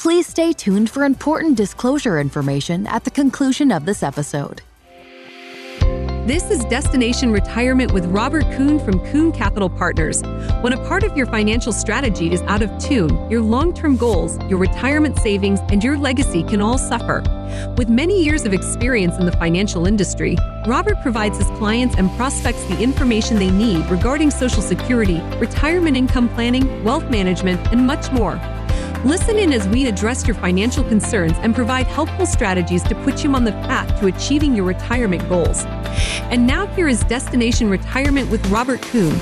Please stay tuned for important disclosure information at the conclusion of this episode. This is Destination Retirement with Robert Kuhn from Kuhn Capital Partners. When a part of your financial strategy is out of tune, your long term goals, your retirement savings, and your legacy can all suffer. With many years of experience in the financial industry, Robert provides his clients and prospects the information they need regarding Social Security, retirement income planning, wealth management, and much more. Listen in as we address your financial concerns and provide helpful strategies to put you on the path to achieving your retirement goals. And now, here is Destination Retirement with Robert Kuhn.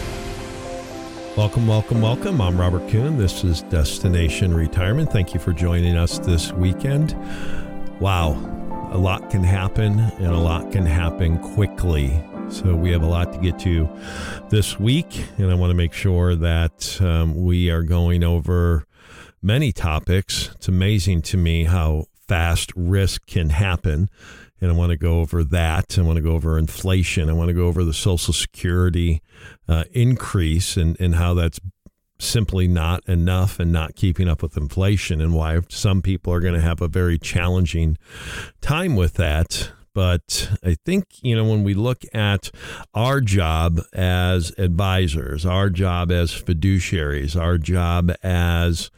Welcome, welcome, welcome. I'm Robert Kuhn. This is Destination Retirement. Thank you for joining us this weekend. Wow, a lot can happen and a lot can happen quickly. So, we have a lot to get to this week, and I want to make sure that um, we are going over many topics. It's amazing to me how fast risk can happen. And I want to go over that. I want to go over inflation. I want to go over the Social Security uh, increase and, and how that's simply not enough and not keeping up with inflation, and why some people are going to have a very challenging time with that. But I think, you know, when we look at our job as advisors, our job as fiduciaries, our job as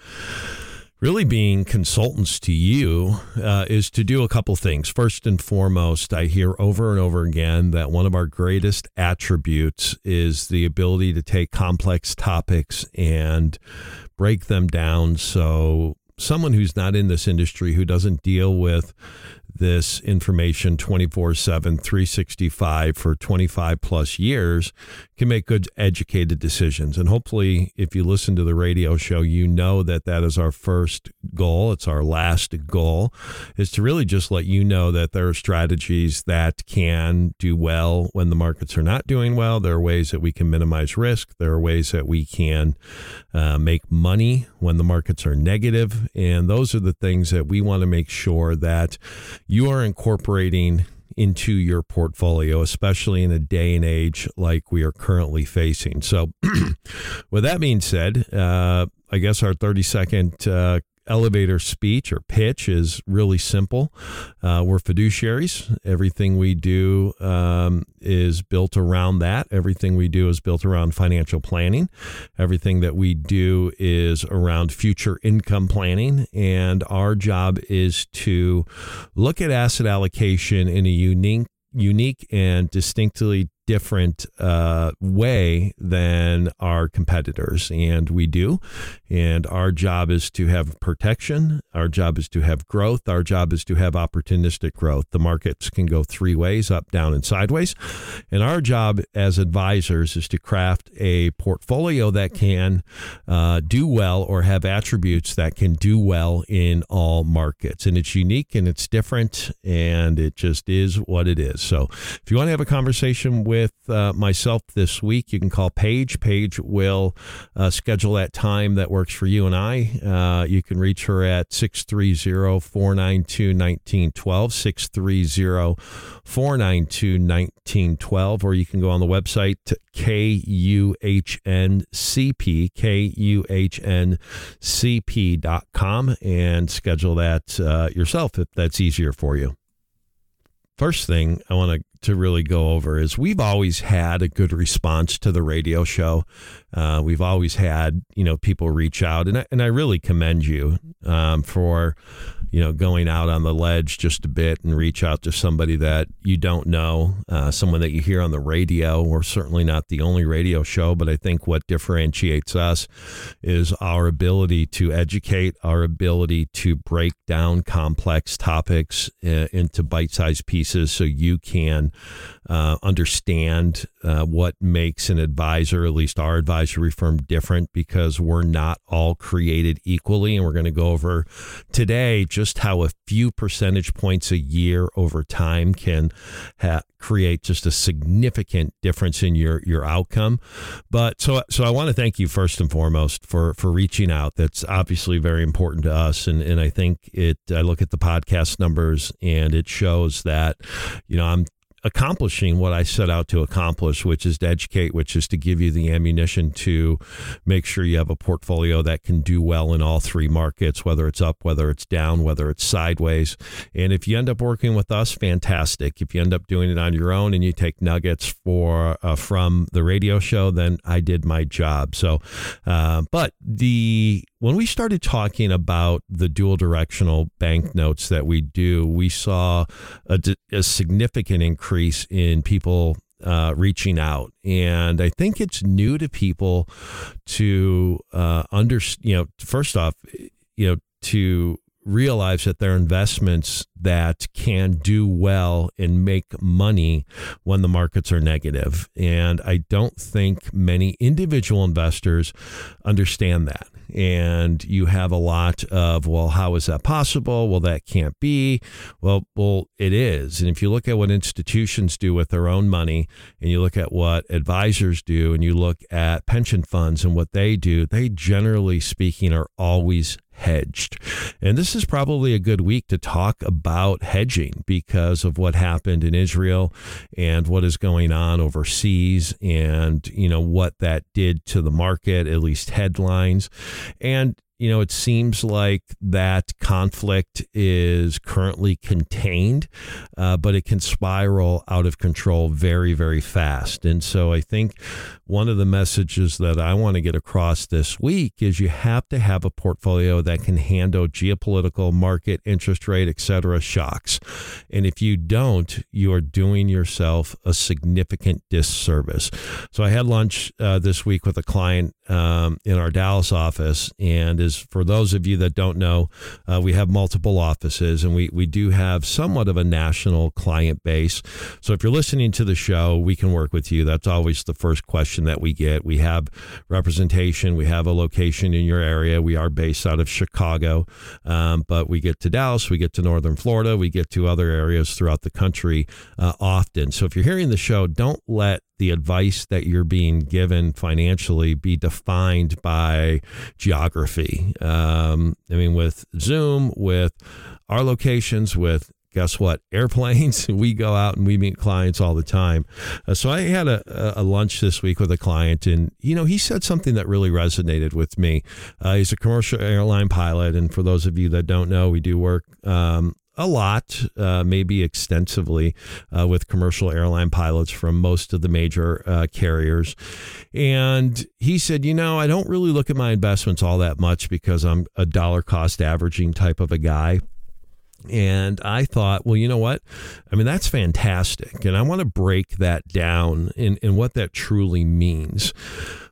really being consultants to you uh, is to do a couple things. First and foremost, I hear over and over again that one of our greatest attributes is the ability to take complex topics and break them down so someone who's not in this industry, who doesn't deal with this information 24 7, 365 for 25 plus years can make good, educated decisions. And hopefully, if you listen to the radio show, you know that that is our first goal. It's our last goal, is to really just let you know that there are strategies that can do well when the markets are not doing well. There are ways that we can minimize risk. There are ways that we can uh, make money when the markets are negative. And those are the things that we want to make sure that you are incorporating into your portfolio, especially in a day and age like we are currently facing. So, with that being said, uh, I guess our 30 second uh, elevator speech or pitch is really simple. Uh, we're fiduciaries. Everything we do um, is built around that. Everything we do is built around financial planning. Everything that we do is around future income planning. And our job is to look at asset allocation in a unique unique and distinctly different uh, way than our competitors, and we do. And our job is to have protection. Our job is to have growth. Our job is to have opportunistic growth. The markets can go three ways up, down, and sideways. And our job as advisors is to craft a portfolio that can uh, do well or have attributes that can do well in all markets. And it's unique and it's different, and it just is what it is. So if you want to have a conversation with with uh, myself this week, you can call Paige. Paige will uh, schedule that time that works for you and I. Uh, you can reach her at 630 492 1912, 630 492 1912, or you can go on the website to KUHNCP, KUHNCP.com, and schedule that uh, yourself if that's easier for you. First thing I want to to really go over is we've always had a good response to the radio show. Uh, we've always had you know people reach out, and I, and I really commend you um, for you know, going out on the ledge just a bit and reach out to somebody that you don't know, uh, someone that you hear on the radio. We're certainly not the only radio show, but I think what differentiates us is our ability to educate, our ability to break down complex topics uh, into bite sized pieces so you can uh, understand uh, what makes an advisor, at least our advisory firm, different because we're not all created equally. And we're going to go over today just how a few percentage points a year over time can ha- create just a significant difference in your your outcome. But so so I want to thank you first and foremost for for reaching out. That's obviously very important to us, and and I think it. I look at the podcast numbers and it shows that you know I'm accomplishing what I set out to accomplish, which is to educate, which is to give you the ammunition to make sure you have a portfolio that can do well in all three markets, whether it's up, whether it's down, whether it's sideways. And if you end up working with us, fantastic. If you end up doing it on your own and you take nuggets for uh, from the radio show, then I did my job. So, uh, but the when we started talking about the dual directional banknotes that we do, we saw a, a significant increase in people uh, reaching out. And I think it's new to people to uh, under, you know, first off, you know, to realize that they're investments that can do well and make money when the markets are negative. And I don't think many individual investors understand that. And you have a lot of, well, how is that possible? Well, that can't be. Well, well, it is. And if you look at what institutions do with their own money, and you look at what advisors do, and you look at pension funds and what they do, they generally speaking are always hedged. And this is probably a good week to talk about hedging because of what happened in Israel and what is going on overseas and you know what that did to the market, at least headlines. And you know, it seems like that conflict is currently contained, uh, but it can spiral out of control very, very fast. And so I think one of the messages that I want to get across this week is you have to have a portfolio that can handle geopolitical, market, interest rate, et cetera, shocks. And if you don't, you are doing yourself a significant disservice. So I had lunch uh, this week with a client um, in our Dallas office. And as for those of you that don't know, uh, we have multiple offices and we, we do have somewhat of a national client base. So if you're listening to the show, we can work with you. That's always the first question that we get. We have representation, we have a location in your area. We are based out of Chicago, um, but we get to Dallas, we get to Northern Florida, we get to other areas throughout the country uh, often. So if you're hearing the show, don't let the advice that you're being given financially be defined by geography. Um, I mean, with Zoom, with our locations, with guess what? Airplanes. we go out and we meet clients all the time. Uh, so I had a, a, lunch this week with a client, and you know, he said something that really resonated with me. Uh, he's a commercial airline pilot, and for those of you that don't know, we do work um, a lot, uh, maybe extensively, uh, with commercial airline pilots from most of the major uh, carriers. And he said, You know, I don't really look at my investments all that much because I'm a dollar cost averaging type of a guy. And I thought, well, you know what? I mean, that's fantastic. And I want to break that down in, in what that truly means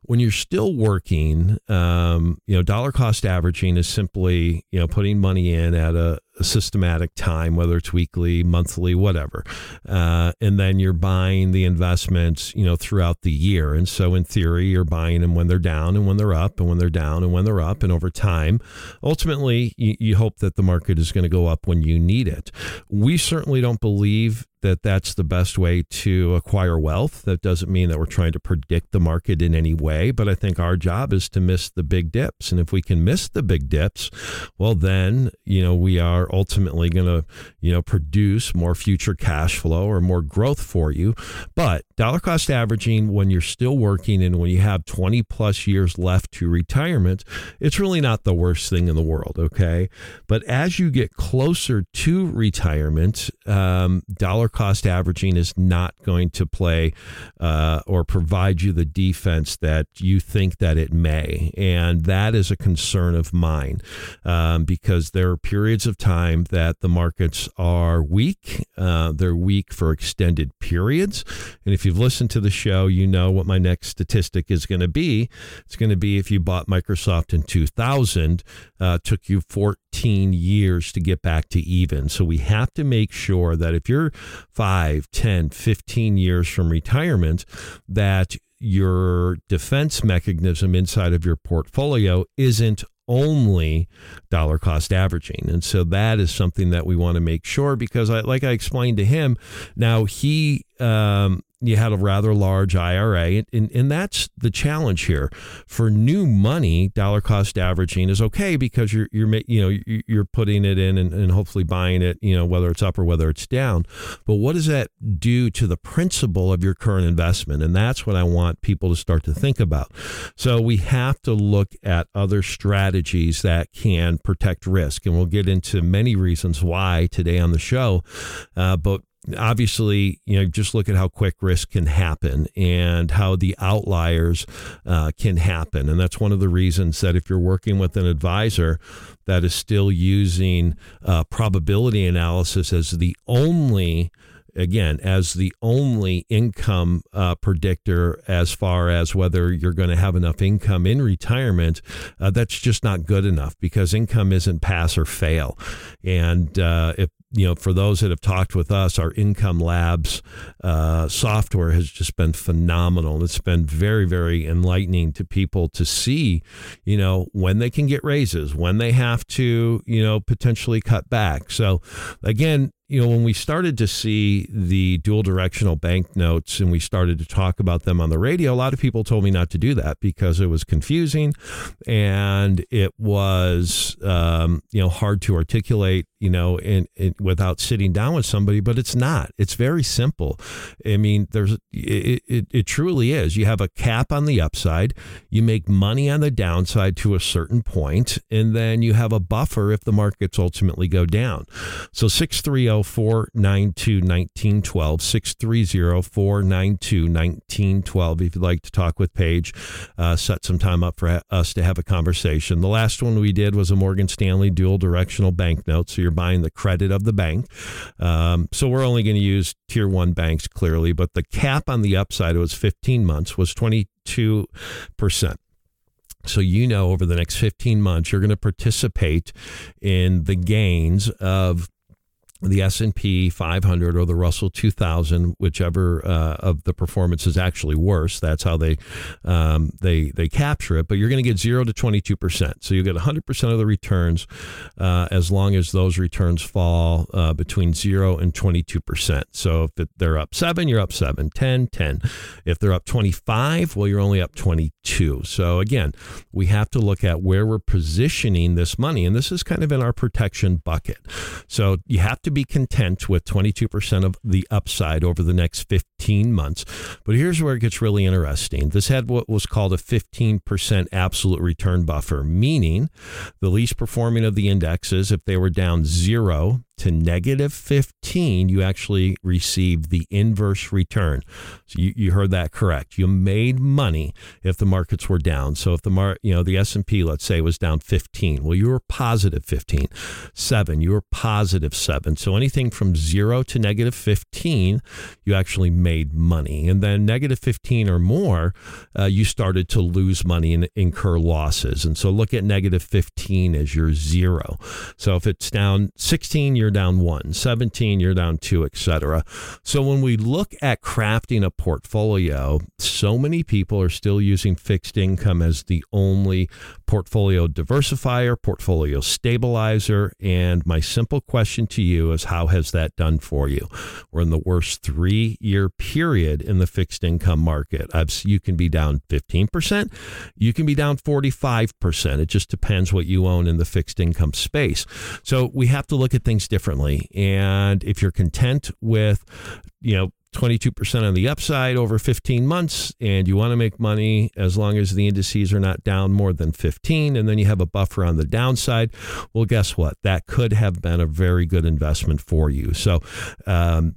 when you're still working, um, you know, dollar cost averaging is simply, you know, putting money in at a systematic time, whether it's weekly, monthly, whatever. Uh, and then you're buying the investments, you know, throughout the year. And so in theory, you're buying them when they're down and when they're up and when they're down and when they're up. And over time, ultimately, you, you hope that the market is going to go up when you need it. We certainly don't believe that that's the best way to acquire wealth. That doesn't mean that we're trying to predict the market in any way, but I think our job is to miss the big dips. And if we can miss the big dips, well, then, you know, we are ultimately going to, you know, produce more future cash flow or more growth for you. But dollar cost averaging, when you're still working and when you have 20 plus years left to retirement, it's really not the worst thing in the world. Okay. But as you get closer to retirement, um, dollar dollar cost averaging is not going to play uh, or provide you the defense that you think that it may. And that is a concern of mine um, because there are periods of time that the markets are weak. Uh, they're weak for extended periods. And if you've listened to the show, you know what my next statistic is going to be. It's going to be if you bought Microsoft in 2000, uh, took you 14 years to get back to even. So we have to make sure that if you're 5, 10, 15 years from retirement, that your defense mechanism inside of your portfolio isn't only dollar cost averaging. And so that is something that we want to make sure because I, like I explained to him, now he, um, you had a rather large IRA, and, and that's the challenge here. For new money, dollar cost averaging is okay because you're you're you know you're putting it in and, and hopefully buying it, you know whether it's up or whether it's down. But what does that do to the principal of your current investment? And that's what I want people to start to think about. So we have to look at other strategies that can protect risk, and we'll get into many reasons why today on the show. Uh, but obviously, you know, just look at how quick risk can happen and how the outliers uh, can happen. And that's one of the reasons that if you're working with an advisor that is still using uh, probability analysis as the only again as the only income uh, predictor as far as whether you're going to have enough income in retirement uh, that's just not good enough because income isn't pass or fail and uh, if you know, for those that have talked with us, our Income Labs uh, software has just been phenomenal. It's been very, very enlightening to people to see, you know, when they can get raises, when they have to, you know, potentially cut back. So, again, you know, when we started to see the dual directional banknotes and we started to talk about them on the radio, a lot of people told me not to do that because it was confusing and it was, um, you know, hard to articulate, you know, in, in, without sitting down with somebody. But it's not. It's very simple. I mean, there's it, it, it truly is. You have a cap on the upside, you make money on the downside to a certain point, and then you have a buffer if the markets ultimately go down. So six three zero 492 1912, 630 492 1912. If you'd like to talk with Paige, uh, set some time up for us to have a conversation. The last one we did was a Morgan Stanley dual directional banknote. So you're buying the credit of the bank. Um, so we're only going to use tier one banks clearly, but the cap on the upside it was 15 months, was 22%. So you know over the next 15 months you're going to participate in the gains of the S&P 500 or the Russell 2000 whichever uh, of the performance is actually worse that's how they um, they they capture it but you're going to get 0 to 22% so you get 100% of the returns uh, as long as those returns fall uh, between 0 and 22% so if they're up 7 you're up 7 10 10 if they're up 25 well you're only up 22 so again we have to look at where we're positioning this money and this is kind of in our protection bucket. So you have to to be content with 22% of the upside over the next 15 months. But here's where it gets really interesting. This had what was called a 15% absolute return buffer, meaning the least performing of the indexes, if they were down zero, to negative 15, you actually received the inverse return. So you, you heard that correct. You made money if the markets were down. So if the mar, you know, the S&P, let's say, was down 15, well, you were positive 15. 7, you were positive 7. So anything from 0 to negative 15, you actually made money. And then negative 15 or more, uh, you started to lose money and incur losses. And so look at negative 15 as your 0. So if it's down 16, you're you're down one, 17, you're down two, etc. So when we look at crafting a portfolio, so many people are still using fixed income as the only portfolio diversifier, portfolio stabilizer. And my simple question to you is how has that done for you? We're in the worst three year period in the fixed income market. I've, you can be down 15%, you can be down 45%. It just depends what you own in the fixed income space. So we have to look at things differently differently. And if you're content with, you know, 22% on the upside over 15 months and you want to make money as long as the indices are not down more than 15 and then you have a buffer on the downside. Well guess what? That could have been a very good investment for you. So um,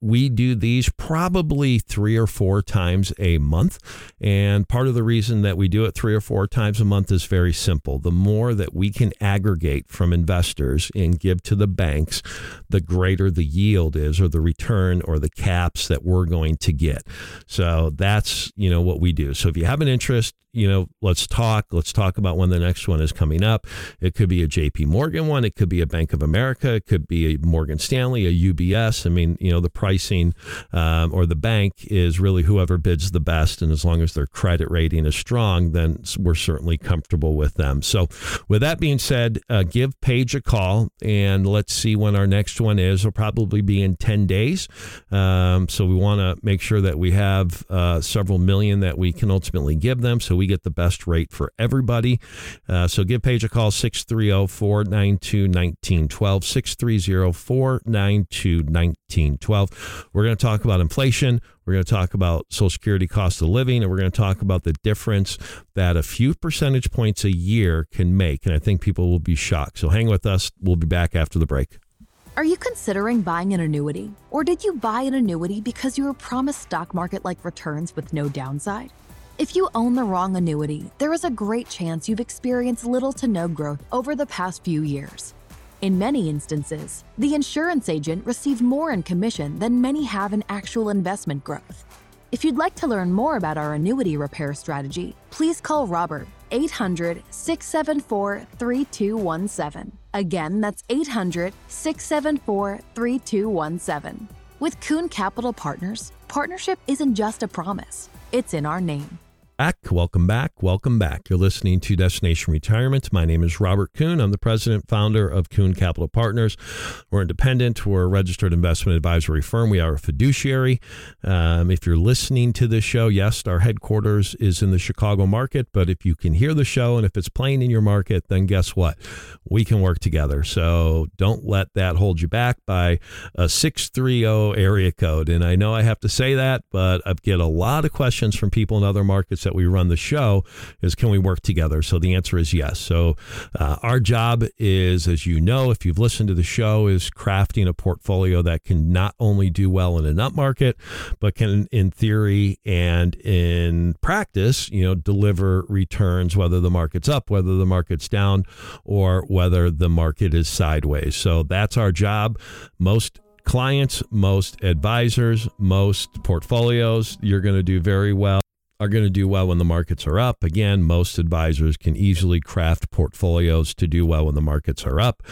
we do these probably three or four times a month. And part of the reason that we do it three or four times a month is very simple. The more that we can aggregate from investors and give to the banks, the greater the yield is or the return or the caps that we're going to get. So that's, you know, what we do. So if you have an interest, you know, let's talk. Let's talk about when the next one is coming up. It could be a JP Morgan one. It could be a Bank of America. It could be a Morgan Stanley, a UBS. I mean, you know, the price pricing um, or the bank is really whoever bids the best. And as long as their credit rating is strong, then we're certainly comfortable with them. So, with that being said, uh, give Paige a call and let's see when our next one is. It'll probably be in 10 days. Um, so, we want to make sure that we have uh, several million that we can ultimately give them so we get the best rate for everybody. Uh, so, give Paige a call 630 492 1912. 630 492 1912. We're going to talk about inflation. We're going to talk about Social Security cost of living, and we're going to talk about the difference that a few percentage points a year can make. And I think people will be shocked. So hang with us. We'll be back after the break. Are you considering buying an annuity? Or did you buy an annuity because you were promised stock market like returns with no downside? If you own the wrong annuity, there is a great chance you've experienced little to no growth over the past few years. In many instances, the insurance agent received more in commission than many have in actual investment growth. If you'd like to learn more about our annuity repair strategy, please call Robert 800 674 3217. Again, that's 800 674 3217. With Kuhn Capital Partners, partnership isn't just a promise, it's in our name back. Welcome back. Welcome back. You're listening to Destination Retirement. My name is Robert Kuhn. I'm the president founder of Kuhn Capital Partners. We're independent. We're a registered investment advisory firm. We are a fiduciary. Um, if you're listening to this show, yes, our headquarters is in the Chicago market. But if you can hear the show and if it's playing in your market, then guess what? We can work together. So don't let that hold you back by a 630 area code. And I know I have to say that, but I get a lot of questions from people in other markets that we run the show is can we work together? So the answer is yes. So uh, our job is, as you know, if you've listened to the show, is crafting a portfolio that can not only do well in an up market, but can, in theory and in practice, you know, deliver returns whether the market's up, whether the market's down, or whether the market is sideways. So that's our job. Most clients, most advisors, most portfolios, you're going to do very well are going to do well when the markets are up. Again, most advisors can easily craft portfolios to do well when the markets are up.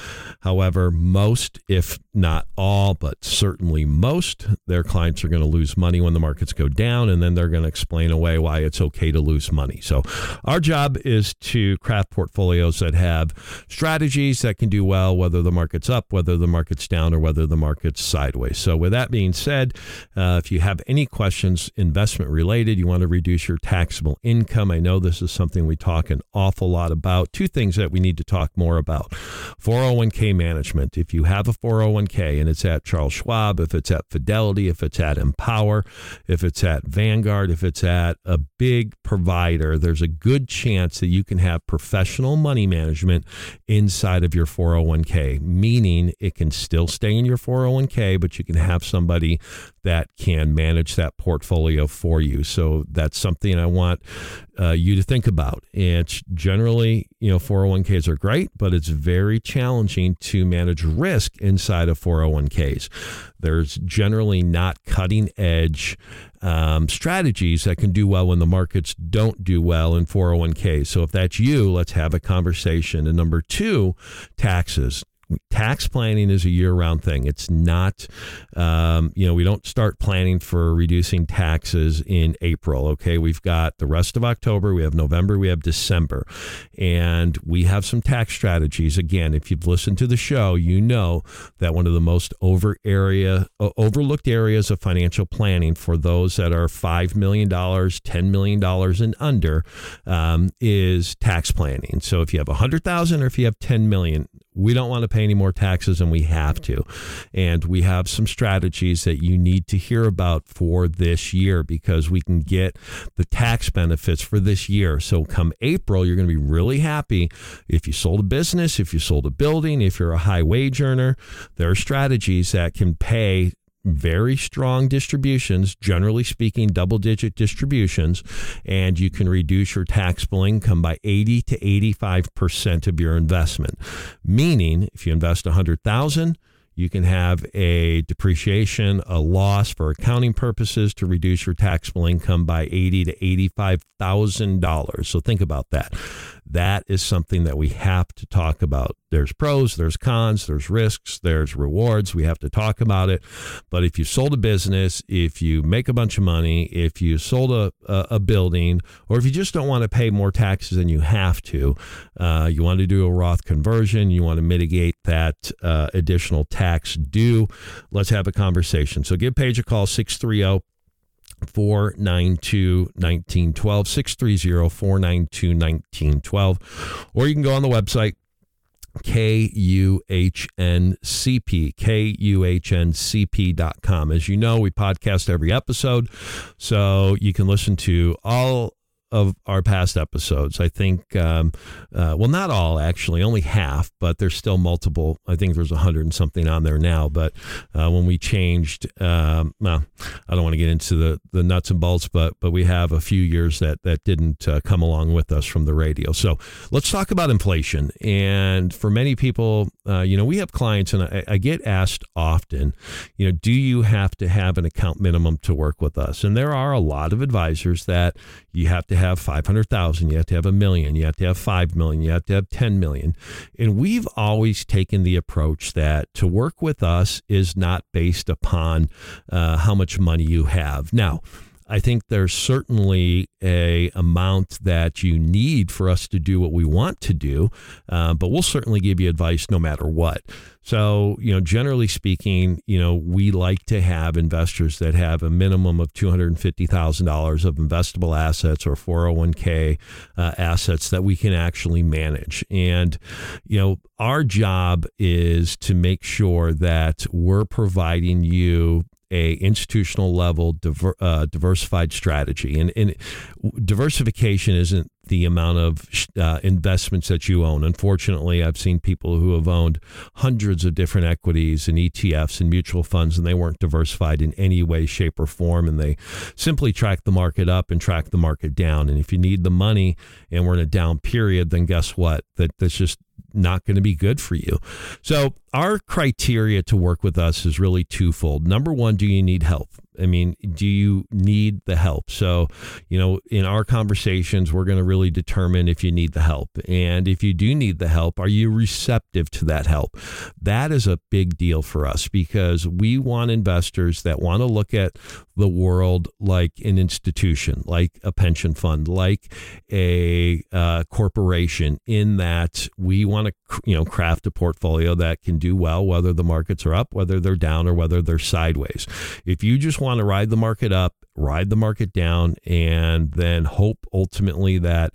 However, most, if not all, but certainly most, their clients are going to lose money when the markets go down, and then they're going to explain away why it's okay to lose money. So, our job is to craft portfolios that have strategies that can do well whether the market's up, whether the market's down, or whether the market's sideways. So, with that being said, uh, if you have any questions investment related, you want to reduce your taxable income. I know this is something we talk an awful lot about. Two things that we need to talk more about 401k management. If you have a 401k and it's at Charles Schwab, if it's at Fidelity, if it's at Empower, if it's at Vanguard, if it's at a big provider, there's a good chance that you can have professional money management inside of your 401k, meaning it can still stay in your 401k, but you can have somebody that can manage that portfolio for you. So that's something I want uh, you to think about. And generally, you know, 401ks are great, but it's very challenging to manage risk inside of 401ks. There's generally not cutting edge um, strategies that can do well when the markets don't do well in 401ks. So if that's you, let's have a conversation. And number two, taxes tax planning is a year round thing. It's not, um, you know, we don't start planning for reducing taxes in April. Okay. We've got the rest of October, we have November, we have December, and we have some tax strategies. Again, if you've listened to the show, you know that one of the most over area, uh, overlooked areas of financial planning for those that are $5 million, $10 million and under um, is tax planning. So if you have a 100,000 or if you have 10 million, we don't want to pay any more taxes and we have to. And we have some strategies that you need to hear about for this year because we can get the tax benefits for this year. So come April, you're going to be really happy if you sold a business, if you sold a building, if you're a high wage earner. There are strategies that can pay very strong distributions, generally speaking, double digit distributions, and you can reduce your taxable income by 80 to 85% of your investment. Meaning, if you invest 100,000, you can have a depreciation, a loss for accounting purposes to reduce your taxable income by eighty to eighty-five thousand dollars. So think about that. That is something that we have to talk about. There's pros, there's cons, there's risks, there's rewards. We have to talk about it. But if you sold a business, if you make a bunch of money, if you sold a, a, building, or if you just don't want to pay more taxes than you have to, uh, you want to do a Roth conversion, you want to mitigate that uh, additional tax due, let's have a conversation. So give Paige a call, 630 492 1912, 630 492 1912. Or you can go on the website, K-U-H-N-C-P, K-U-H-N-C-P.com. As you know, we podcast every episode, so you can listen to all of our past episodes. I think, um, uh, well, not all actually, only half, but there's still multiple. I think there's a hundred and something on there now. But uh, when we changed, um, well, I don't want to get into the, the nuts and bolts, but but we have a few years that that didn't uh, come along with us from the radio. So let's talk about inflation. And for many people, uh, you know, we have clients, and I, I get asked often, you know, do you have to have an account minimum to work with us? And there are a lot of advisors that you have to have 500,000, you have to have a million, you have to have 5 million, you have to have 10 million. And we've always taken the approach that to work with us is not based upon uh, how much money you have. Now, I think there's certainly a amount that you need for us to do what we want to do, uh, but we'll certainly give you advice no matter what. So, you know, generally speaking, you know, we like to have investors that have a minimum of $250,000 of investable assets or 401k uh, assets that we can actually manage. And, you know, our job is to make sure that we're providing you a institutional level diver, uh, diversified strategy. And, and diversification isn't the amount of uh, investments that you own. Unfortunately i've seen people who have owned hundreds of different equities and etfs and mutual funds and they weren't diversified in any way shape or form and they simply track the market up and track the market down. And if you need the money and we're in a down period then guess what? That that's just not going to be good for you. So, our criteria to work with us is really twofold. Number one, do you need help? I mean, do you need the help? So, you know, in our conversations, we're going to really determine if you need the help. And if you do need the help, are you receptive to that help? That is a big deal for us because we want investors that want to look at the world like an institution, like a pension fund, like a uh, corporation, in that we want to, you know, craft a portfolio that can do well, whether the markets are up, whether they're down, or whether they're sideways. If you just want want to ride the market up, ride the market down, and then hope ultimately that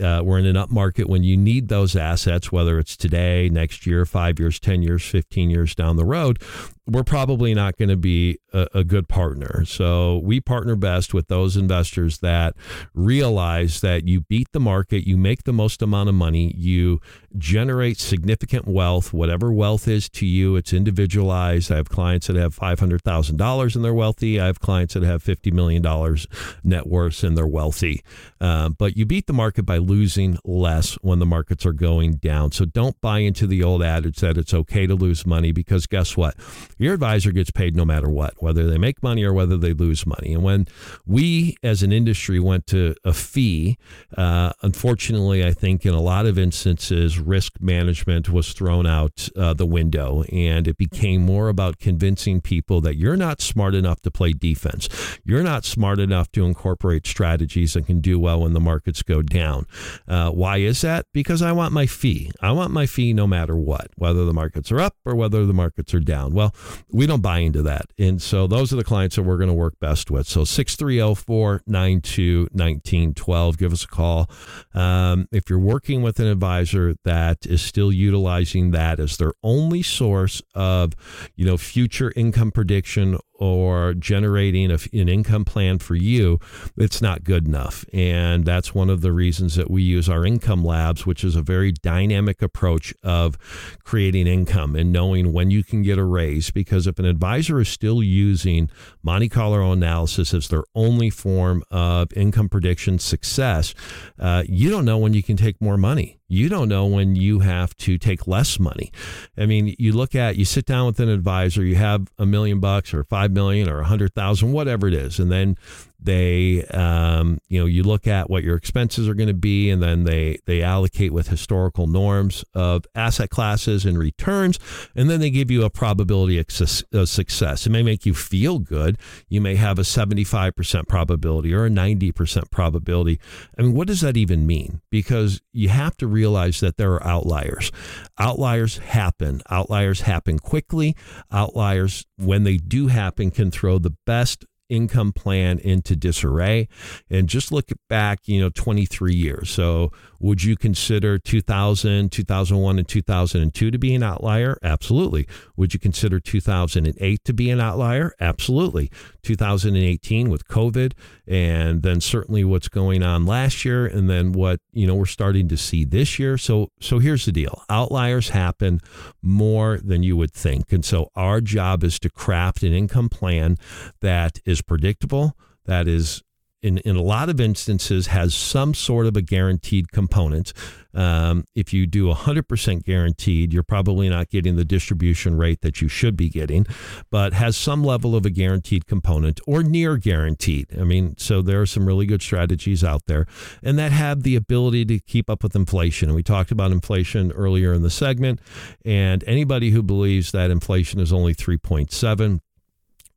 uh, we're in an up market when you need those assets, whether it's today, next year, five years, 10 years, 15 years down the road we're probably not going to be a, a, good partner. So we partner best with those investors that realize that you beat the market, you make the most amount of money, you generate significant wealth, whatever wealth is to you, it's individualized. I have clients that have $500,000 and they're wealthy. I have clients that have $50 million net worth and they're wealthy. Uh, but you beat the market by losing less when the markets are going down. So don't buy into the old adage that it's okay to lose money because guess what? Your advisor gets paid no matter what, whether they make money or whether they lose money. And when we as an industry went to a fee, uh, unfortunately, I think in a lot of instances, risk management was thrown out uh, the window and it became more about convincing people that you're not smart enough to play defense. You're not smart enough to incorporate strategies that can do well when the markets go down. Uh, why is that? Because I want my fee. I want my fee no matter what, whether the markets are up or whether the markets are down. Well, we don't buy into that. And so those are the clients that we're going to work best with. So 630 492 1912. Give us a call. Um, if you're working with an advisor that is still utilizing that as their only source of, you know, future income prediction or generating a, an income plan for you, it's not good enough. And that's one of the reasons that we use our income labs, which is a very dynamic approach of creating income and knowing when you can get a raise. Because if an advisor is still using Monte Carlo analysis as their only form of income prediction success, uh, you don't know when you can take more money you don't know when you have to take less money. I mean, you look at, you sit down with an advisor, you have a million bucks or five million or a hundred thousand, whatever it is. And then They, um, you know, you look at what your expenses are going to be, and then they they allocate with historical norms of asset classes and returns, and then they give you a probability of success. It may make you feel good. You may have a seventy five percent probability or a ninety percent probability. I mean, what does that even mean? Because you have to realize that there are outliers. Outliers happen. Outliers happen quickly. Outliers, when they do happen, can throw the best income plan into disarray. And just look back, you know, 23 years. So would you consider 2000, 2001, and 2002 to be an outlier? Absolutely. Would you consider 2008 to be an outlier? Absolutely. 2018 with COVID, and then certainly what's going on last year, and then what you know we're starting to see this year. So, so here's the deal: outliers happen more than you would think, and so our job is to craft an income plan that is predictable, that is in, in a lot of instances has some sort of a guaranteed component. Um, if you do 100% guaranteed, you're probably not getting the distribution rate that you should be getting, but has some level of a guaranteed component or near guaranteed. I mean, so there are some really good strategies out there and that have the ability to keep up with inflation. And we talked about inflation earlier in the segment. And anybody who believes that inflation is only 3.7,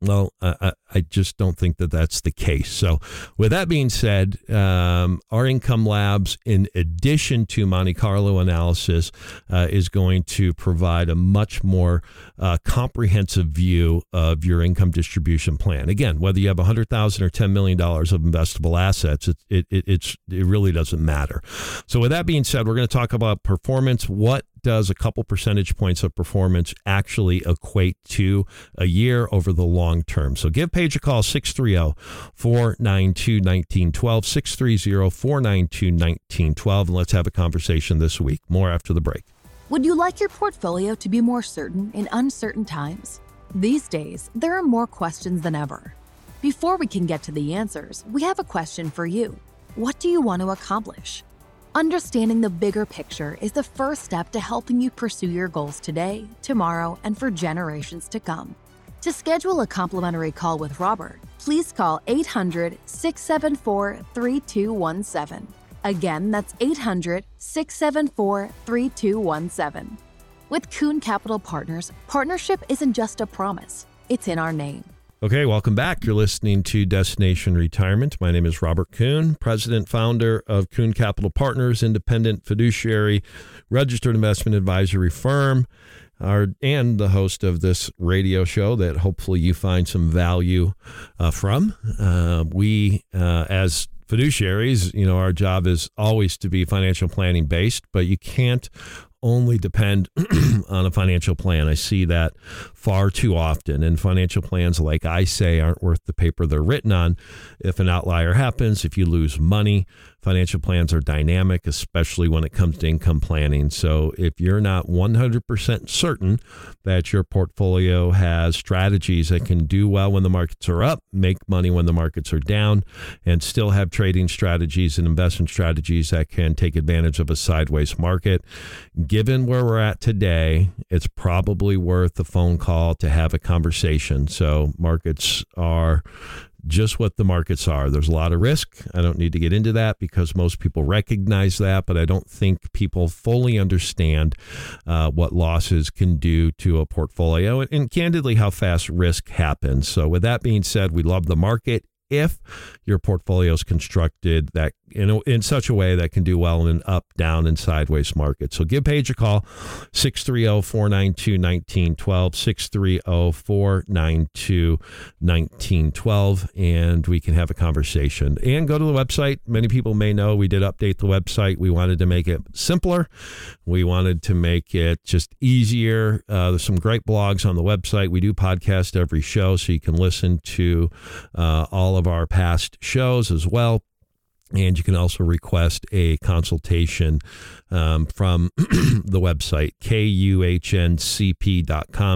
well, I, I, just don't think that that's the case. So, with that being said, um, our income labs, in addition to Monte Carlo analysis, uh, is going to provide a much more uh, comprehensive view of your income distribution plan. Again, whether you have 100,000 or $10 million of investable assets, it, it, it, it's, it really doesn't matter. So, with that being said, we're going to talk about performance. What does a couple percentage points of performance actually equate to a year over the long term? So give Paige a call 630 492 1912, 630 492 1912, and let's have a conversation this week. More after the break. Would you like your portfolio to be more certain in uncertain times? These days, there are more questions than ever. Before we can get to the answers, we have a question for you. What do you want to accomplish? Understanding the bigger picture is the first step to helping you pursue your goals today, tomorrow, and for generations to come. To schedule a complimentary call with Robert, please call 800 674 3217. Again, that's 800 674 3217. With Kuhn Capital Partners, partnership isn't just a promise, it's in our name. Okay, welcome back. You're listening to Destination Retirement. My name is Robert Kuhn, president founder of Kuhn Capital Partners, independent fiduciary, registered investment advisory firm, our, and the host of this radio show that hopefully you find some value uh, from. Uh, we, uh, as fiduciaries, you know, our job is always to be financial planning based, but you can't only depend on a financial plan. I see that far too often. And financial plans, like I say, aren't worth the paper they're written on. If an outlier happens, if you lose money, financial plans are dynamic, especially when it comes to income planning. So if you're not 100% certain that your portfolio has strategies that can do well when the markets are up, make money when the markets are down, and still have trading strategies and investment strategies that can take advantage of a sideways market, given where we're at today, it's probably worth a phone call to have a conversation. So markets are just what the markets are. There's a lot of risk. I don't need to get into that because most people recognize that, but I don't think people fully understand uh, what losses can do to a portfolio and, and candidly how fast risk happens. So, with that being said, we love the market if your portfolio is constructed that in, a, in such a way that can do well in an up, down, and sideways market. So give Paige a call, 630 492 1912, 630 492 1912, and we can have a conversation. And go to the website. Many people may know we did update the website. We wanted to make it simpler, we wanted to make it just easier. Uh, there's some great blogs on the website. We do podcast every show, so you can listen to uh, all of our past shows as well And you can also request a consultation um, from the website, kuhncp.com,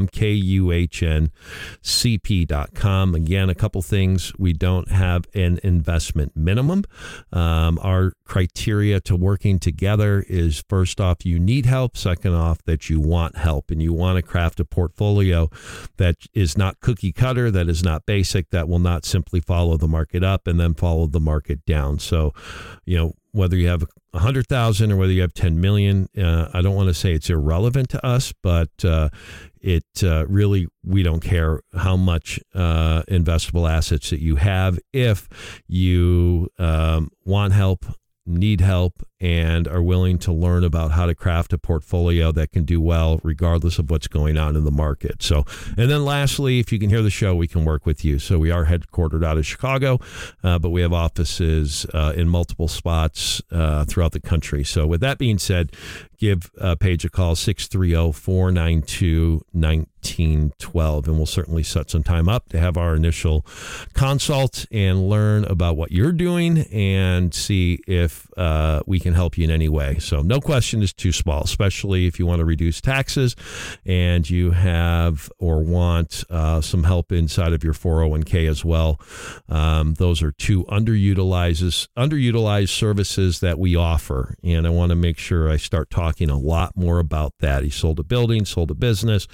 kuhncp.com. Again, a couple things. We don't have an investment minimum. Um, our criteria to working together is first off, you need help. Second off, that you want help and you want to craft a portfolio that is not cookie cutter, that is not basic, that will not simply follow the market up and then follow the market down. So, you know, whether you have a hundred thousand or whether you have 10 million, uh, I don't want to say it's irrelevant to us, but uh, it uh, really, we don't care how much uh, investable assets that you have. If you um, want help, need help, and are willing to learn about how to craft a portfolio that can do well regardless of what's going on in the market. So, and then lastly, if you can hear the show, we can work with you. So we are headquartered out of Chicago, uh, but we have offices uh, in multiple spots uh, throughout the country. So with that being said, give uh, Paige a call 630-492-1912 and we'll certainly set some time up to have our initial consult and learn about what you're doing and see if uh, we can help you in any way. So no question is too small, especially if you want to reduce taxes and you have or want uh, some help inside of your 401k as well. Um, those are two underutilizes underutilized services that we offer, and I want to make sure I start talking a lot more about that. He sold a building, sold a business,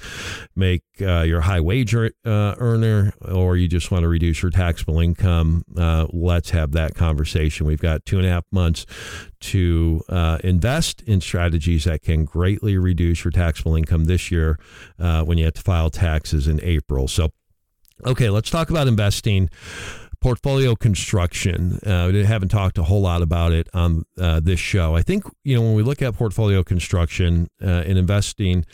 make uh, your high wage uh, earner, or you just want to reduce your taxable income. Uh, let's have that conversation. We've got two and a half months to uh, invest in strategies that can greatly reduce your taxable income this year uh, when you have to file taxes in April. So, okay, let's talk about investing portfolio construction. Uh, we haven't talked a whole lot about it on uh, this show. I think you know when we look at portfolio construction uh, and investing,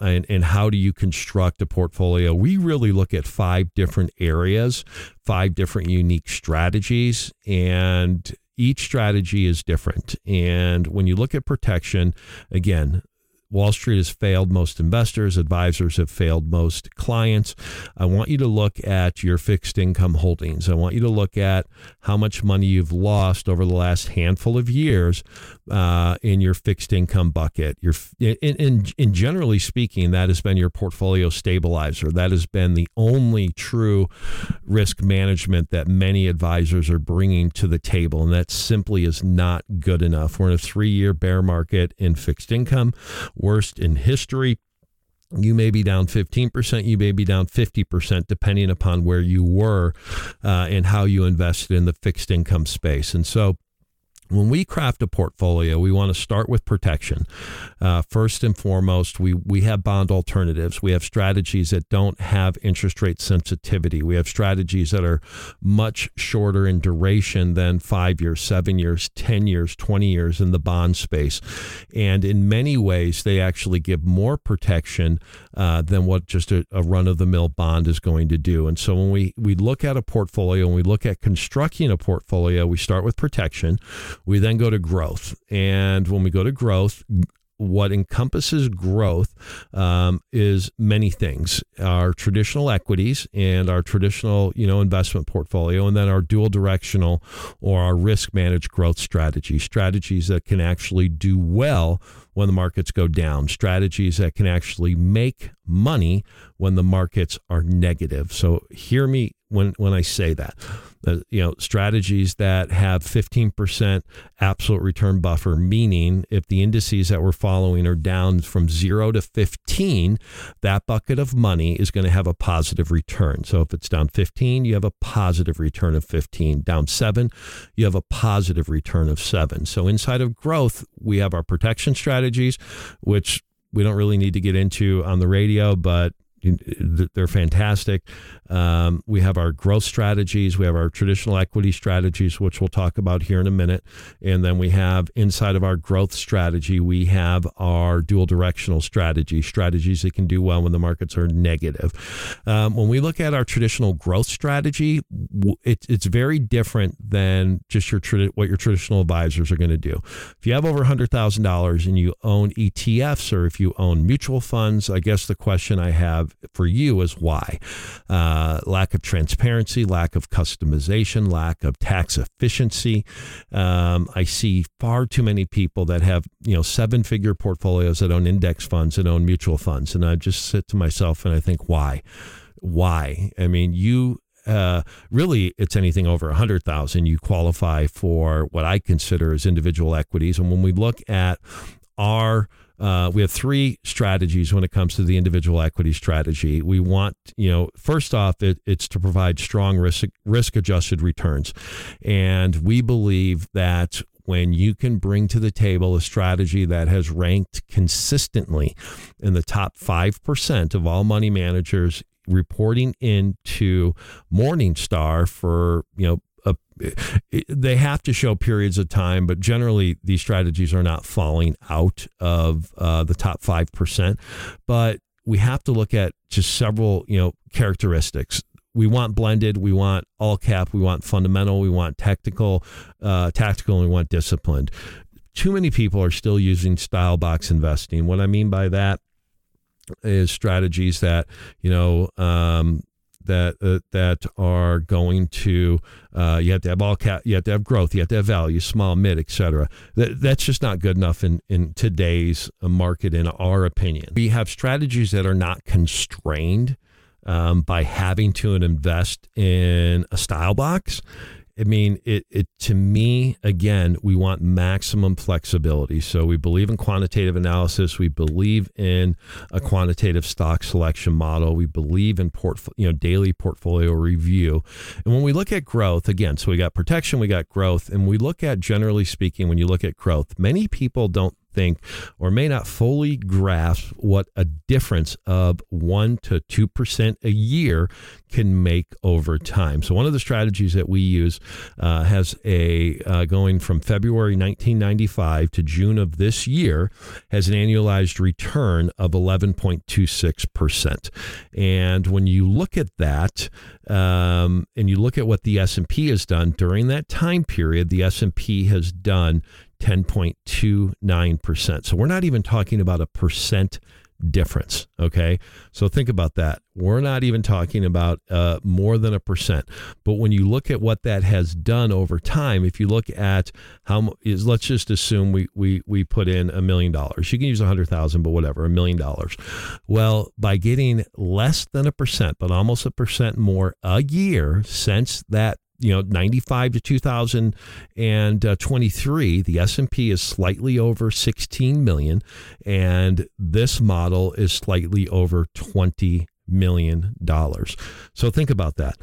and, and how do you construct a portfolio, we really look at five different areas, five different unique strategies, and each strategy is different. And when you look at protection, again, Wall Street has failed most investors, advisors have failed most clients. I want you to look at your fixed income holdings. I want you to look at how much money you've lost over the last handful of years uh, in your fixed income bucket. Your in, in, in generally speaking, that has been your portfolio stabilizer. That has been the only true risk management that many advisors are bringing to the table, and that simply is not good enough. We're in a three-year bear market in fixed income worst in history. You may be down 15%, you may be down 50%, depending upon where you were uh, and how you invested in the fixed income space. And so, when we craft a portfolio, we want to start with protection. Uh, first and foremost, we, we have bond alternatives. We have strategies that don't have interest rate sensitivity. We have strategies that are much shorter in duration than five years, seven years, 10 years, 20 years in the bond space. And in many ways, they actually give more protection uh, than what just a, a run of the mill bond is going to do. And so when we, we look at a portfolio and we look at constructing a portfolio, we start with protection. We then go to growth. And when we go to growth, what encompasses growth um, is many things. Our traditional equities and our traditional you know investment portfolio and then our dual directional or our risk managed growth strategy strategies that can actually do well when the markets go down strategies that can actually make money when the markets are negative. So hear me when when I say that you know, strategies that have 15% absolute return buffer, meaning if the indices that we're following are down from zero to 15, that bucket of money is going to have a positive return. So if it's down 15, you have a positive return of 15. Down seven, you have a positive return of seven. So inside of growth, we have our protection strategies, which we don't really need to get into on the radio, but they're fantastic. Um, we have our growth strategies. We have our traditional equity strategies, which we'll talk about here in a minute. And then we have inside of our growth strategy, we have our dual directional strategy, strategies that can do well when the markets are negative. Um, when we look at our traditional growth strategy, it, it's very different than just your what your traditional advisors are going to do. If you have over $100,000 and you own ETFs or if you own mutual funds, I guess the question I have for you is why. Uh, lack of transparency, lack of customization, lack of tax efficiency. Um, I see far too many people that have you know seven figure portfolios that own index funds and own mutual funds, and I just sit to myself and I think why, why? I mean you uh, really it's anything over a 100,000 you qualify for what I consider as individual equities and when we look at our uh, we have three strategies when it comes to the individual equity strategy. We want, you know, first off, it, it's to provide strong risk risk adjusted returns, and we believe that when you can bring to the table a strategy that has ranked consistently in the top 5% of all money managers reporting into Morningstar for, you know, a, they have to show periods of time, but generally these strategies are not falling out of uh, the top 5%. But we have to look at just several, you know, characteristics. We want blended, we want all cap, we want fundamental, we want technical, uh, tactical, and we want disciplined. Too many people are still using style box investing. What I mean by that is strategies that you know um, that uh, that are going to uh, you have to have all cap, you have to have growth, you have to have value, small, mid, etc. That, that's just not good enough in in today's market, in our opinion. We have strategies that are not constrained um, by having to invest in a style box. I mean, it, it to me, again, we want maximum flexibility. So we believe in quantitative analysis. We believe in a quantitative stock selection model. We believe in portfolio, you know, daily portfolio review. And when we look at growth, again, so we got protection, we got growth, and we look at generally speaking, when you look at growth, many people don't think or may not fully grasp what a difference of 1 to 2% a year can make over time. So, one of the strategies that we use uh, has a uh, going from February 1995 to June of this year has an annualized return of 11.26%. And when you look at that, um, and you look at what the S&P has done during that time period, the S&P has done 10.29%. So we're not even talking about a percent difference. Okay. So think about that. We're not even talking about uh, more than a percent. But when you look at what that has done over time, if you look at how is, let's just assume we, we, we put in a million dollars. You can use a hundred thousand, but whatever, a million dollars. Well, by getting less than a percent, but almost a percent more a year since that you know 95 to 2023 uh, the s&p is slightly over 16 million and this model is slightly over 20 million dollars so think about that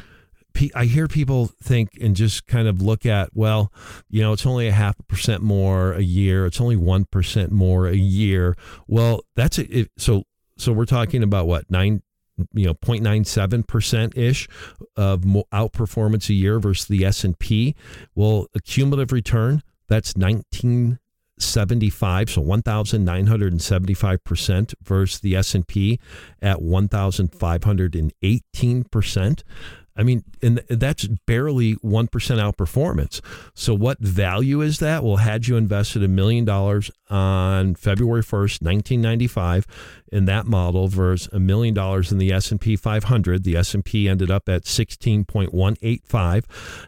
I hear people think and just kind of look at, well, you know, it's only a half a percent more a year. It's only 1% more a year. Well, that's it. So, so we're talking about what, nine, you know 0.97 percent ish of outperformance a year versus the S and P. Well, a cumulative return that's 1975, so 1,975 percent versus the S and P at 1,518 percent. I mean, and that's barely 1% outperformance. So, what value is that? Well, had you invested a million dollars on February 1st, 1995 in that model versus a million dollars in the S&P 500, the S&P ended up at 16.185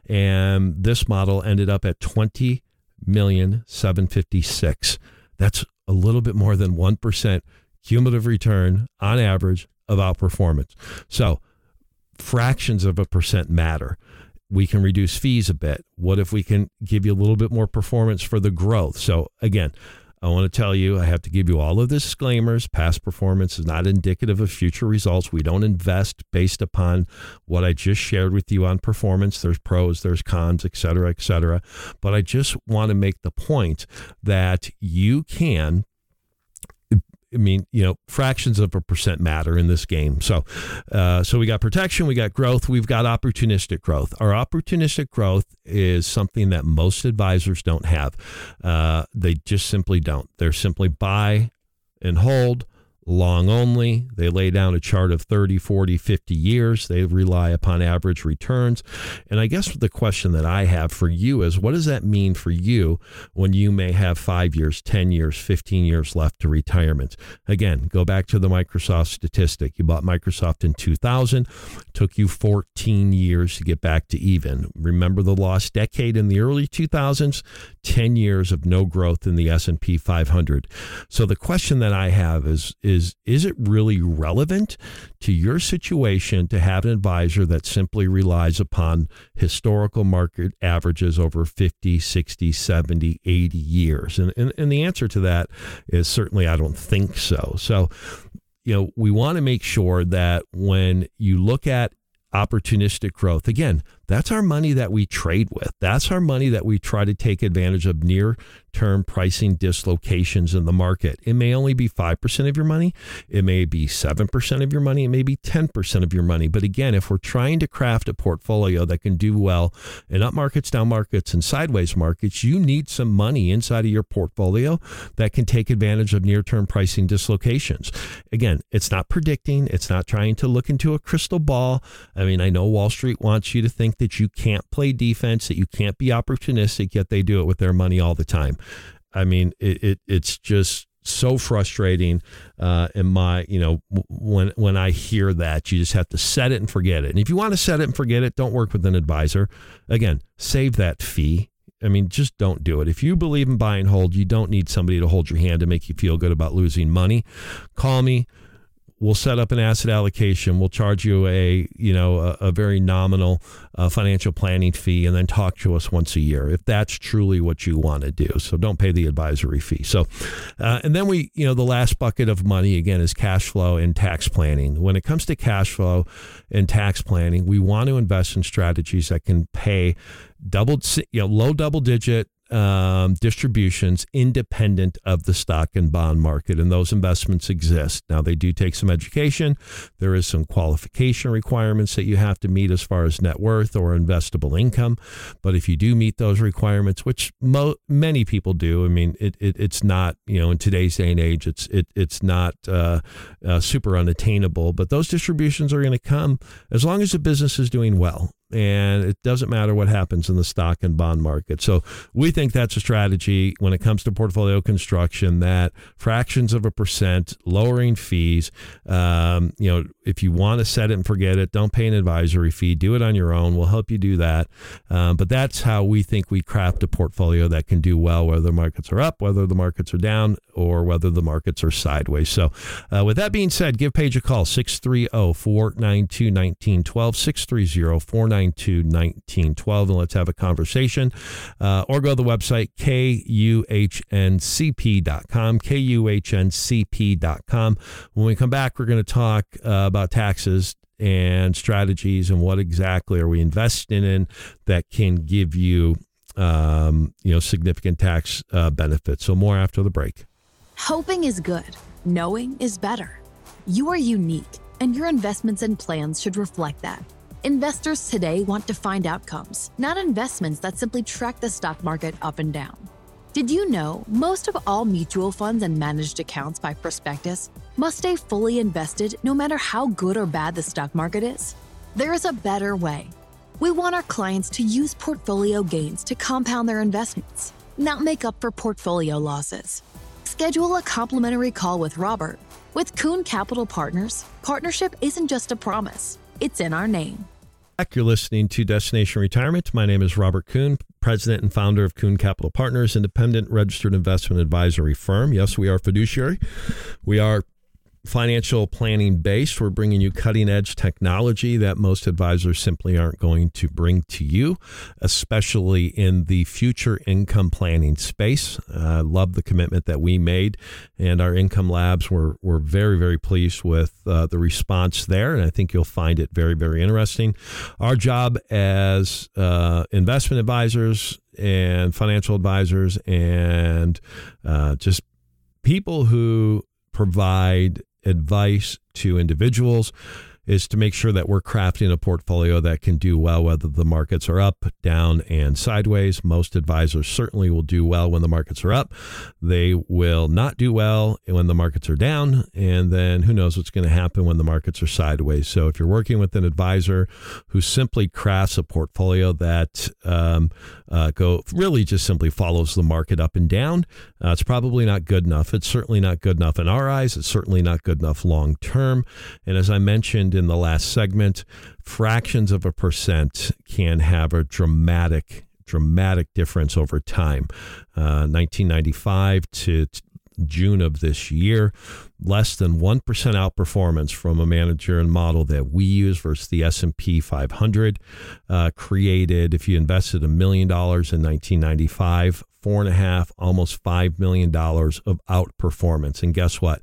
and this model ended up at 20 million 756. That's a little bit more than 1% cumulative return on average of outperformance. So, fractions of a percent matter. We can reduce fees a bit. What if we can give you a little bit more performance for the growth? So, again, I want to tell you, I have to give you all of the disclaimers. Past performance is not indicative of future results. We don't invest based upon what I just shared with you on performance. There's pros, there's cons, et cetera, et cetera. But I just want to make the point that you can I mean, you know, fractions of a percent matter in this game. So, uh, so we got protection, we got growth, we've got opportunistic growth. Our opportunistic growth is something that most advisors don't have. Uh, they just simply don't. They're simply buy and hold, long only. They lay down a chart of 30, 40, 50 years. They rely upon average returns. And I guess the question that I have for you is what does that mean for you when you may have five years, 10 years, 15 years left to retirement? Again, go back to the Microsoft statistic. You bought Microsoft in 2000, took you 14 years to get back to even. Remember the lost decade in the early 2000s? 10 years of no growth in the S&P 500. So the question that I have is, is is is it really relevant to your situation to have an advisor that simply relies upon historical market averages over 50, 60, 70, 80 years? And, and, and the answer to that is certainly I don't think so. So, you know, we want to make sure that when you look at opportunistic growth, again, that's our money that we trade with. That's our money that we try to take advantage of near term pricing dislocations in the market. It may only be 5% of your money, it may be 7% of your money, it may be 10% of your money. But again, if we're trying to craft a portfolio that can do well in up markets, down markets, and sideways markets, you need some money inside of your portfolio that can take advantage of near term pricing dislocations. Again, it's not predicting, it's not trying to look into a crystal ball. I mean, I know Wall Street wants you to think that you can't play defense, that you can't be opportunistic, yet they do it with their money all the time. I mean, it, it it's just so frustrating uh, in my you know when when I hear that you just have to set it and forget it. And if you want to set it and forget it, don't work with an advisor. Again, save that fee. I mean, just don't do it. If you believe in buy and hold, you don't need somebody to hold your hand to make you feel good about losing money. Call me we'll set up an asset allocation. We'll charge you a you know a, a very nominal uh, financial planning fee, and then talk to us once a year if that's truly what you want to do. So don't pay the advisory fee. So, uh, and then we you know the last bucket of money again is cash flow and tax planning. When it comes to cash flow and tax planning, we want to invest in strategies that can pay double you know low double digit um, distributions independent of the stock and bond market, and those investments exist. Now, they do take some education. There is some qualification requirements that you have to meet as far as net worth or investable income. But if you do meet those requirements, which mo- many people do, I mean, it, it, it's not, you know, in today's day and age, it's it, it's not uh, uh, super unattainable. But those distributions are going to come as long as the business is doing well and it doesn't matter what happens in the stock and bond market. So we think that's a strategy when it comes to portfolio construction that fractions of a percent, lowering fees. Um, you know, if you want to set it and forget it, don't pay an advisory fee. Do it on your own. We'll help you do that. Um, but that's how we think we craft a portfolio that can do well, whether the markets are up, whether the markets are down, or whether the markets are sideways. So, uh, with that being said, give Paige a call 630 492 1912, 630 492 1912, and let's have a conversation. Uh, or go to the website kuhncp.com, kuhncp.com. When we come back, we're going to talk uh, about taxes and strategies and what exactly are we investing in that can give you um, you know significant tax uh, benefits. So more after the break. Hoping is good, knowing is better. You are unique, and your investments and plans should reflect that. Investors today want to find outcomes, not investments that simply track the stock market up and down. Did you know most of all mutual funds and managed accounts by prospectus must stay fully invested no matter how good or bad the stock market is? There is a better way. We want our clients to use portfolio gains to compound their investments, not make up for portfolio losses. Schedule a complimentary call with Robert. With Kuhn Capital Partners, partnership isn't just a promise, it's in our name. You're listening to Destination Retirement. My name is Robert Kuhn, president and founder of Kuhn Capital Partners, independent registered investment advisory firm. Yes, we are fiduciary. We are financial planning based. We're bringing you cutting edge technology that most advisors simply aren't going to bring to you, especially in the future income planning space. I uh, love the commitment that we made, and our income labs were, were very, very pleased with uh, the response there. And I think you'll find it very, very interesting. Our job as uh, investment advisors and financial advisors and uh, just people who provide advice to individuals is to make sure that we're crafting a portfolio that can do well whether the markets are up, down, and sideways. Most advisors certainly will do well when the markets are up. They will not do well when the markets are down. And then who knows what's going to happen when the markets are sideways. So if you're working with an advisor who simply crafts a portfolio that um, uh, go really just simply follows the market up and down, uh, it's probably not good enough. It's certainly not good enough in our eyes. It's certainly not good enough long term. And as I mentioned in the last segment, fractions of a percent can have a dramatic dramatic difference over time. Uh, 1995 to June of this year. Less than 1% outperformance from a manager and model that we use versus the S&P 500 uh, created, if you invested a million dollars in 1995, four and a half, almost $5 million of outperformance. And guess what?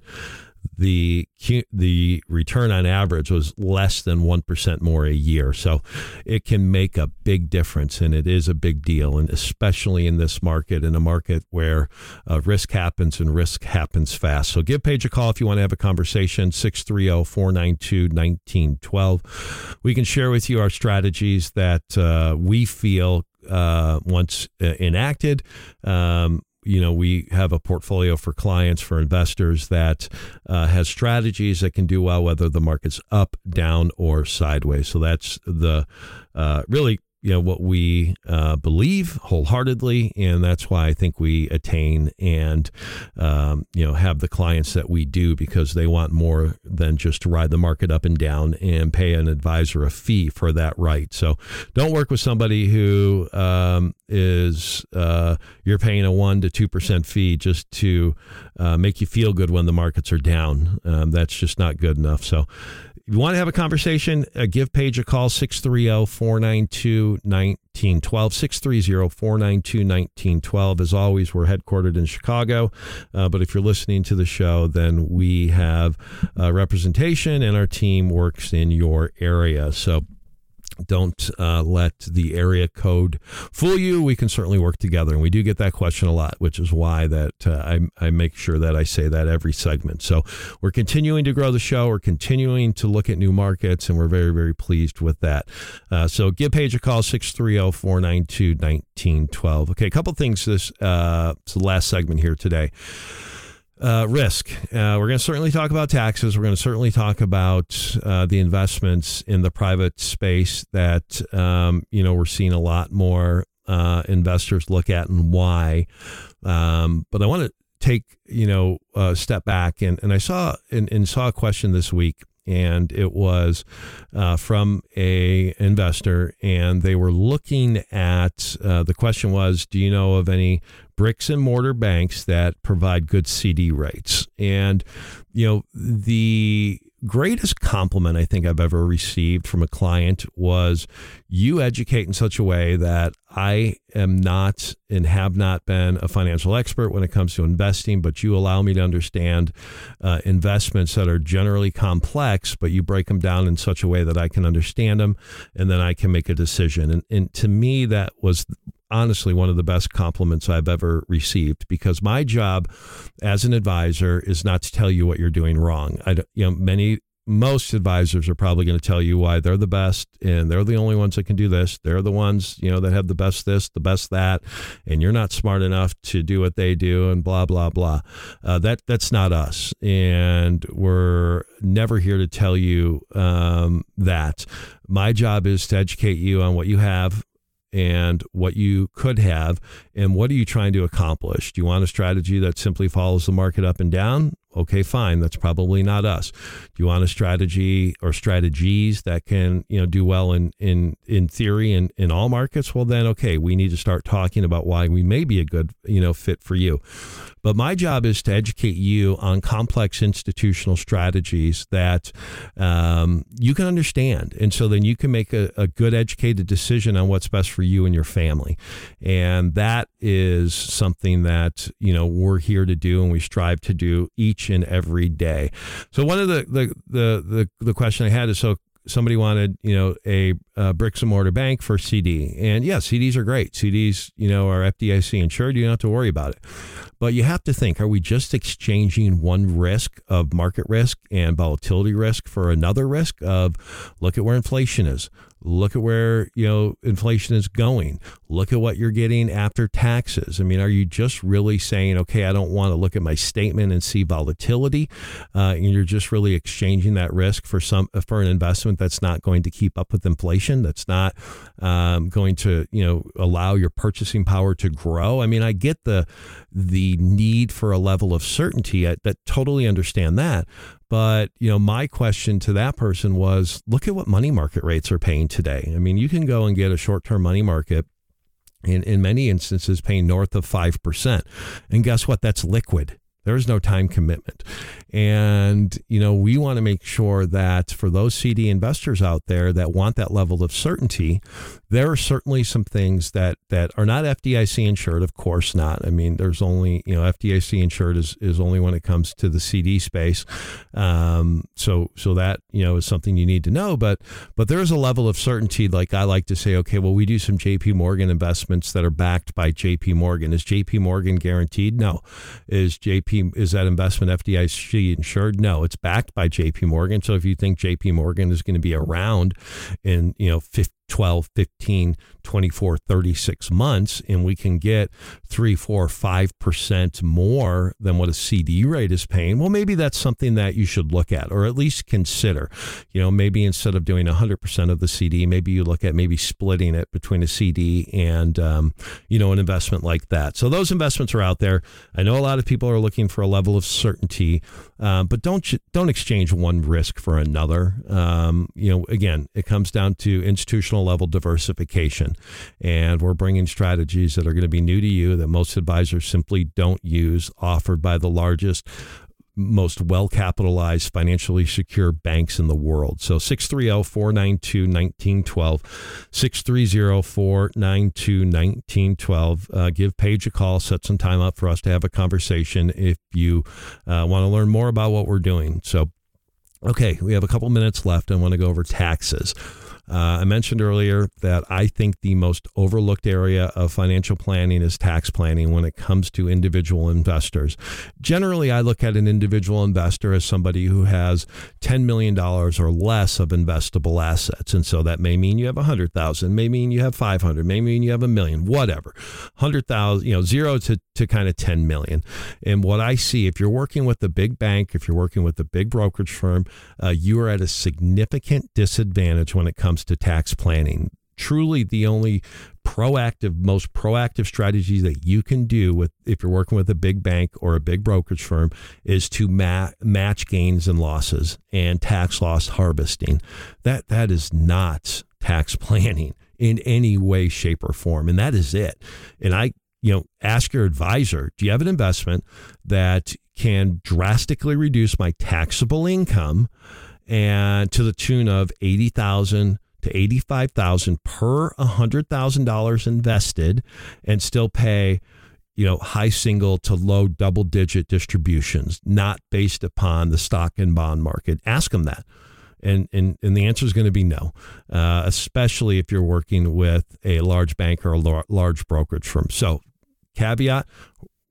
The the return on average was less than 1% more a year. So it can make a big difference and it is a big deal and especially in this market in a market where uh, risk happens and risk happens fast. So give Paige a call if you want to have a conversation 630-492-1912. We can share with you our strategies that uh, we feel uh, once uh, enacted um, you know, we have a portfolio for clients, for investors that uh, has strategies that can do well whether the market's up, down, or sideways. So that's the uh, really you know what we uh, believe wholeheartedly, and that's why I think we attain and um, you know have the clients that we do because they want more than just to ride the market up and down and pay an advisor a fee for that right. So don't work with somebody who um, is uh, you're paying a one to two percent fee just to uh, make you feel good when the markets are down. Um, that's just not good enough. So if you want to have a conversation, uh, give Paige a call, 630 492 1912. 630 492 1912. As always, we're headquartered in Chicago. Uh, but if you're listening to the show, then we have uh, representation and our team works in your area. So don't uh, let the area code fool you. We can certainly work together, and we do get that question a lot, which is why that uh, I, I make sure that I say that every segment. So we're continuing to grow the show. We're continuing to look at new markets, and we're very very pleased with that. Uh, so give Paige a call 630-492-1912. Okay, a couple things. This uh, the last segment here today. Uh, risk. Uh, we're going to certainly talk about taxes. We're going to certainly talk about uh, the investments in the private space that um, you know we're seeing a lot more uh, investors look at and why. Um, but I want to take you know a step back and, and I saw and, and saw a question this week and it was uh, from a investor and they were looking at uh, the question was do you know of any bricks and mortar banks that provide good cd rates? And you know the greatest compliment I think I've ever received from a client was you educate in such a way that I am not and have not been a financial expert when it comes to investing, but you allow me to understand uh, investments that are generally complex, but you break them down in such a way that I can understand them and then I can make a decision. And, and to me, that was honestly one of the best compliments I've ever received because my job as an advisor is not to tell you what you're doing wrong. I, you know, many most advisors are probably going to tell you why they're the best and they're the only ones that can do this. They're the ones, you know, that have the best this, the best that, and you're not smart enough to do what they do and blah blah blah. Uh, that that's not us, and we're never here to tell you um, that. My job is to educate you on what you have and what you could have and what are you trying to accomplish? Do you want a strategy that simply follows the market up and down? Okay, fine. That's probably not us. Do you want a strategy or strategies that can, you know, do well in in in theory and in, all markets? Well, then okay, we need to start talking about why we may be a good, you know, fit for you. But my job is to educate you on complex institutional strategies that um, you can understand, and so then you can make a, a good, educated decision on what's best for you and your family. And that is something that you know we're here to do, and we strive to do each each and every day. So one of the the the the, the question I had is so somebody wanted you know a, a, bricks and mortar bank for CD, and yeah, CDs are great. CDs you know are FDIC insured. You don't have to worry about it. But you have to think are we just exchanging one risk of market risk and volatility risk for another risk of look at where inflation is? Look at where you know inflation is going. Look at what you're getting after taxes. I mean, are you just really saying, okay, I don't want to look at my statement and see volatility, uh, and you're just really exchanging that risk for some for an investment that's not going to keep up with inflation, that's not um, going to you know allow your purchasing power to grow. I mean, I get the the need for a level of certainty. I that totally understand that, but, you know, my question to that person was look at what money market rates are paying today. I mean, you can go and get a short term money market in, in many instances paying north of 5%. And guess what? That's liquid. There's no time commitment. And, you know, we want to make sure that for those CD investors out there that want that level of certainty, there are certainly some things that, that are not FDIC insured. Of course not. I mean, there's only, you know, FDIC insured is, is only when it comes to the CD space. Um, so, so that, you know, is something you need to know. But, but there is a level of certainty. Like I like to say, okay, well, we do some JP Morgan investments that are backed by JP Morgan. Is JP Morgan guaranteed? No. Is JP is that investment FDIC insured? No, it's backed by JP Morgan. So if you think JP Morgan is going to be around in, you know, 50 12, 15, 24, 36 months, and we can get three, four, five percent more than what a CD rate is paying, well, maybe that's something that you should look at or at least consider. You know, maybe instead of doing 100% of the CD, maybe you look at maybe splitting it between a CD and, um, you know, an investment like that. So those investments are out there. I know a lot of people are looking for a level of certainty, uh, but don't don't exchange one risk for another. Um, you know, again, it comes down to institutional level diversification. And we're bringing strategies that are going to be new to you that most advisors simply don't use, offered by the largest most well capitalized, financially secure banks in the world. So 630 492 1912. 630 492 1912. Uh, give Paige a call, set some time up for us to have a conversation if you uh, want to learn more about what we're doing. So, okay, we have a couple minutes left. I want to go over taxes. Uh, I mentioned earlier that I think the most overlooked area of financial planning is tax planning when it comes to individual investors. Generally, I look at an individual investor as somebody who has $10 million or less of investable assets. And so that may mean you have 100,000, may mean you have 500, may mean you have a million, whatever. 100,000, you know, zero to, to kind of 10 million. And what I see, if you're working with a big bank, if you're working with a big brokerage firm, uh, you are at a significant disadvantage when it comes comes to tax planning. Truly, the only proactive, most proactive strategy that you can do with if you're working with a big bank or a big brokerage firm is to ma- match gains and losses and tax loss harvesting. That that is not tax planning in any way, shape, or form, and that is it. And I you know, ask your advisor, do you have an investment that can drastically reduce my taxable income and to the tune of 80,000 to 85,000 per $100,000 invested and still pay you know high single to low double digit distributions not based upon the stock and bond market. Ask them that. And and, and the answer is going to be no uh, especially if you're working with a large bank or a large brokerage firm. So caveat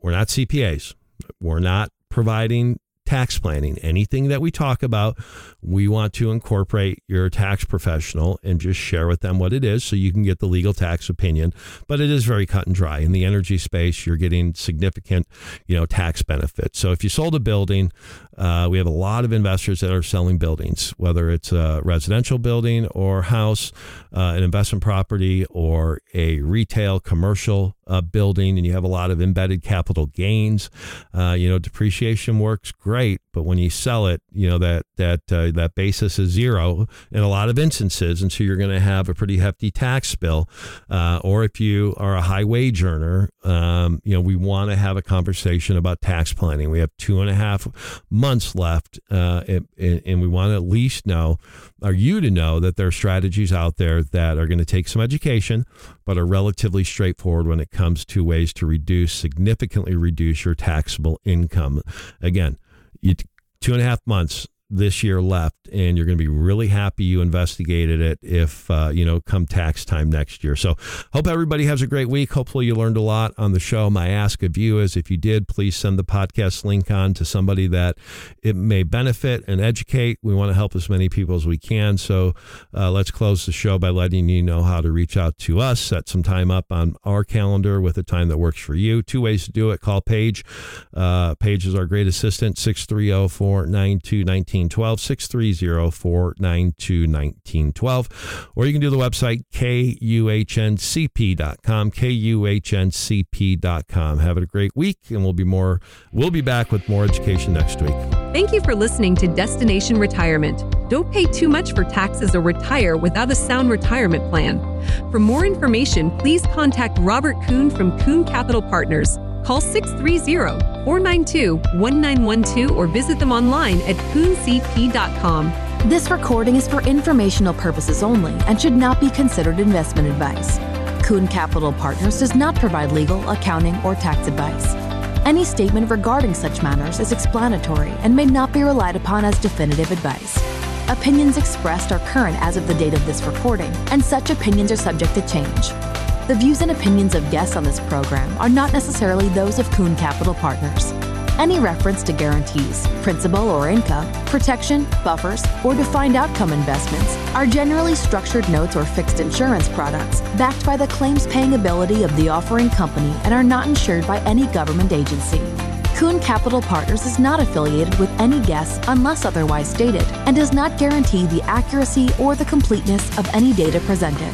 we're not cpas we're not providing tax planning. Anything that we talk about, we want to incorporate your tax professional and just share with them what it is so you can get the legal tax opinion. But it is very cut and dry. In the energy space, you're getting significant, you know, tax benefits. So if you sold a building, uh, we have a lot of investors that are selling buildings, whether it's a residential building or house, uh, an investment property, or a retail commercial uh, building, and you have a lot of embedded capital gains. Uh, you know, depreciation works great, but when you sell it, you know that that uh, that basis is zero in a lot of instances, and so you're going to have a pretty hefty tax bill. Uh, or if you are a high wage earner, um, you know, we want to have a conversation about tax planning. We have two and a half months left, uh, and, and we want to at least know, or you to know, that there are strategies out there that are going to take some education, but are relatively straightforward when it comes to ways to reduce, significantly reduce your taxable income. Again, you, two and a half months this year left, and you're going to be really happy you investigated it if, uh, you know, come tax time next year. So, hope everybody has a great week. Hopefully, you learned a lot on the show. My ask of you is if you did, please send the podcast link on to somebody that it may benefit and educate. We want to help as many people as we can. So, uh, let's close the show by letting you know how to reach out to us. Set some time up on our calendar with a time that works for you. Two ways to do it call Paige. Uh, Paige is our great assistant, 630 492 1912, 630 492 1912. Or you can do the website kuhncp.com, kuhncp.com. Have a great week, and we'll be more. We'll be back with more education next week. Thank you for listening to Destination Retirement. Don't pay too much for taxes or retire without a sound retirement plan. For more information, please contact Robert Kuhn from Kuhn Capital Partners. Call 630 492 1912 or visit them online at kuhncp.com. This recording is for informational purposes only and should not be considered investment advice. Kuhn Capital Partners does not provide legal, accounting, or tax advice. Any statement regarding such matters is explanatory and may not be relied upon as definitive advice. Opinions expressed are current as of the date of this recording, and such opinions are subject to change. The views and opinions of guests on this program are not necessarily those of Kuhn Capital Partners. Any reference to guarantees, principal or income, protection, buffers, or defined outcome investments are generally structured notes or fixed insurance products backed by the claims paying ability of the offering company and are not insured by any government agency. Kuhn Capital Partners is not affiliated with any guests unless otherwise stated and does not guarantee the accuracy or the completeness of any data presented.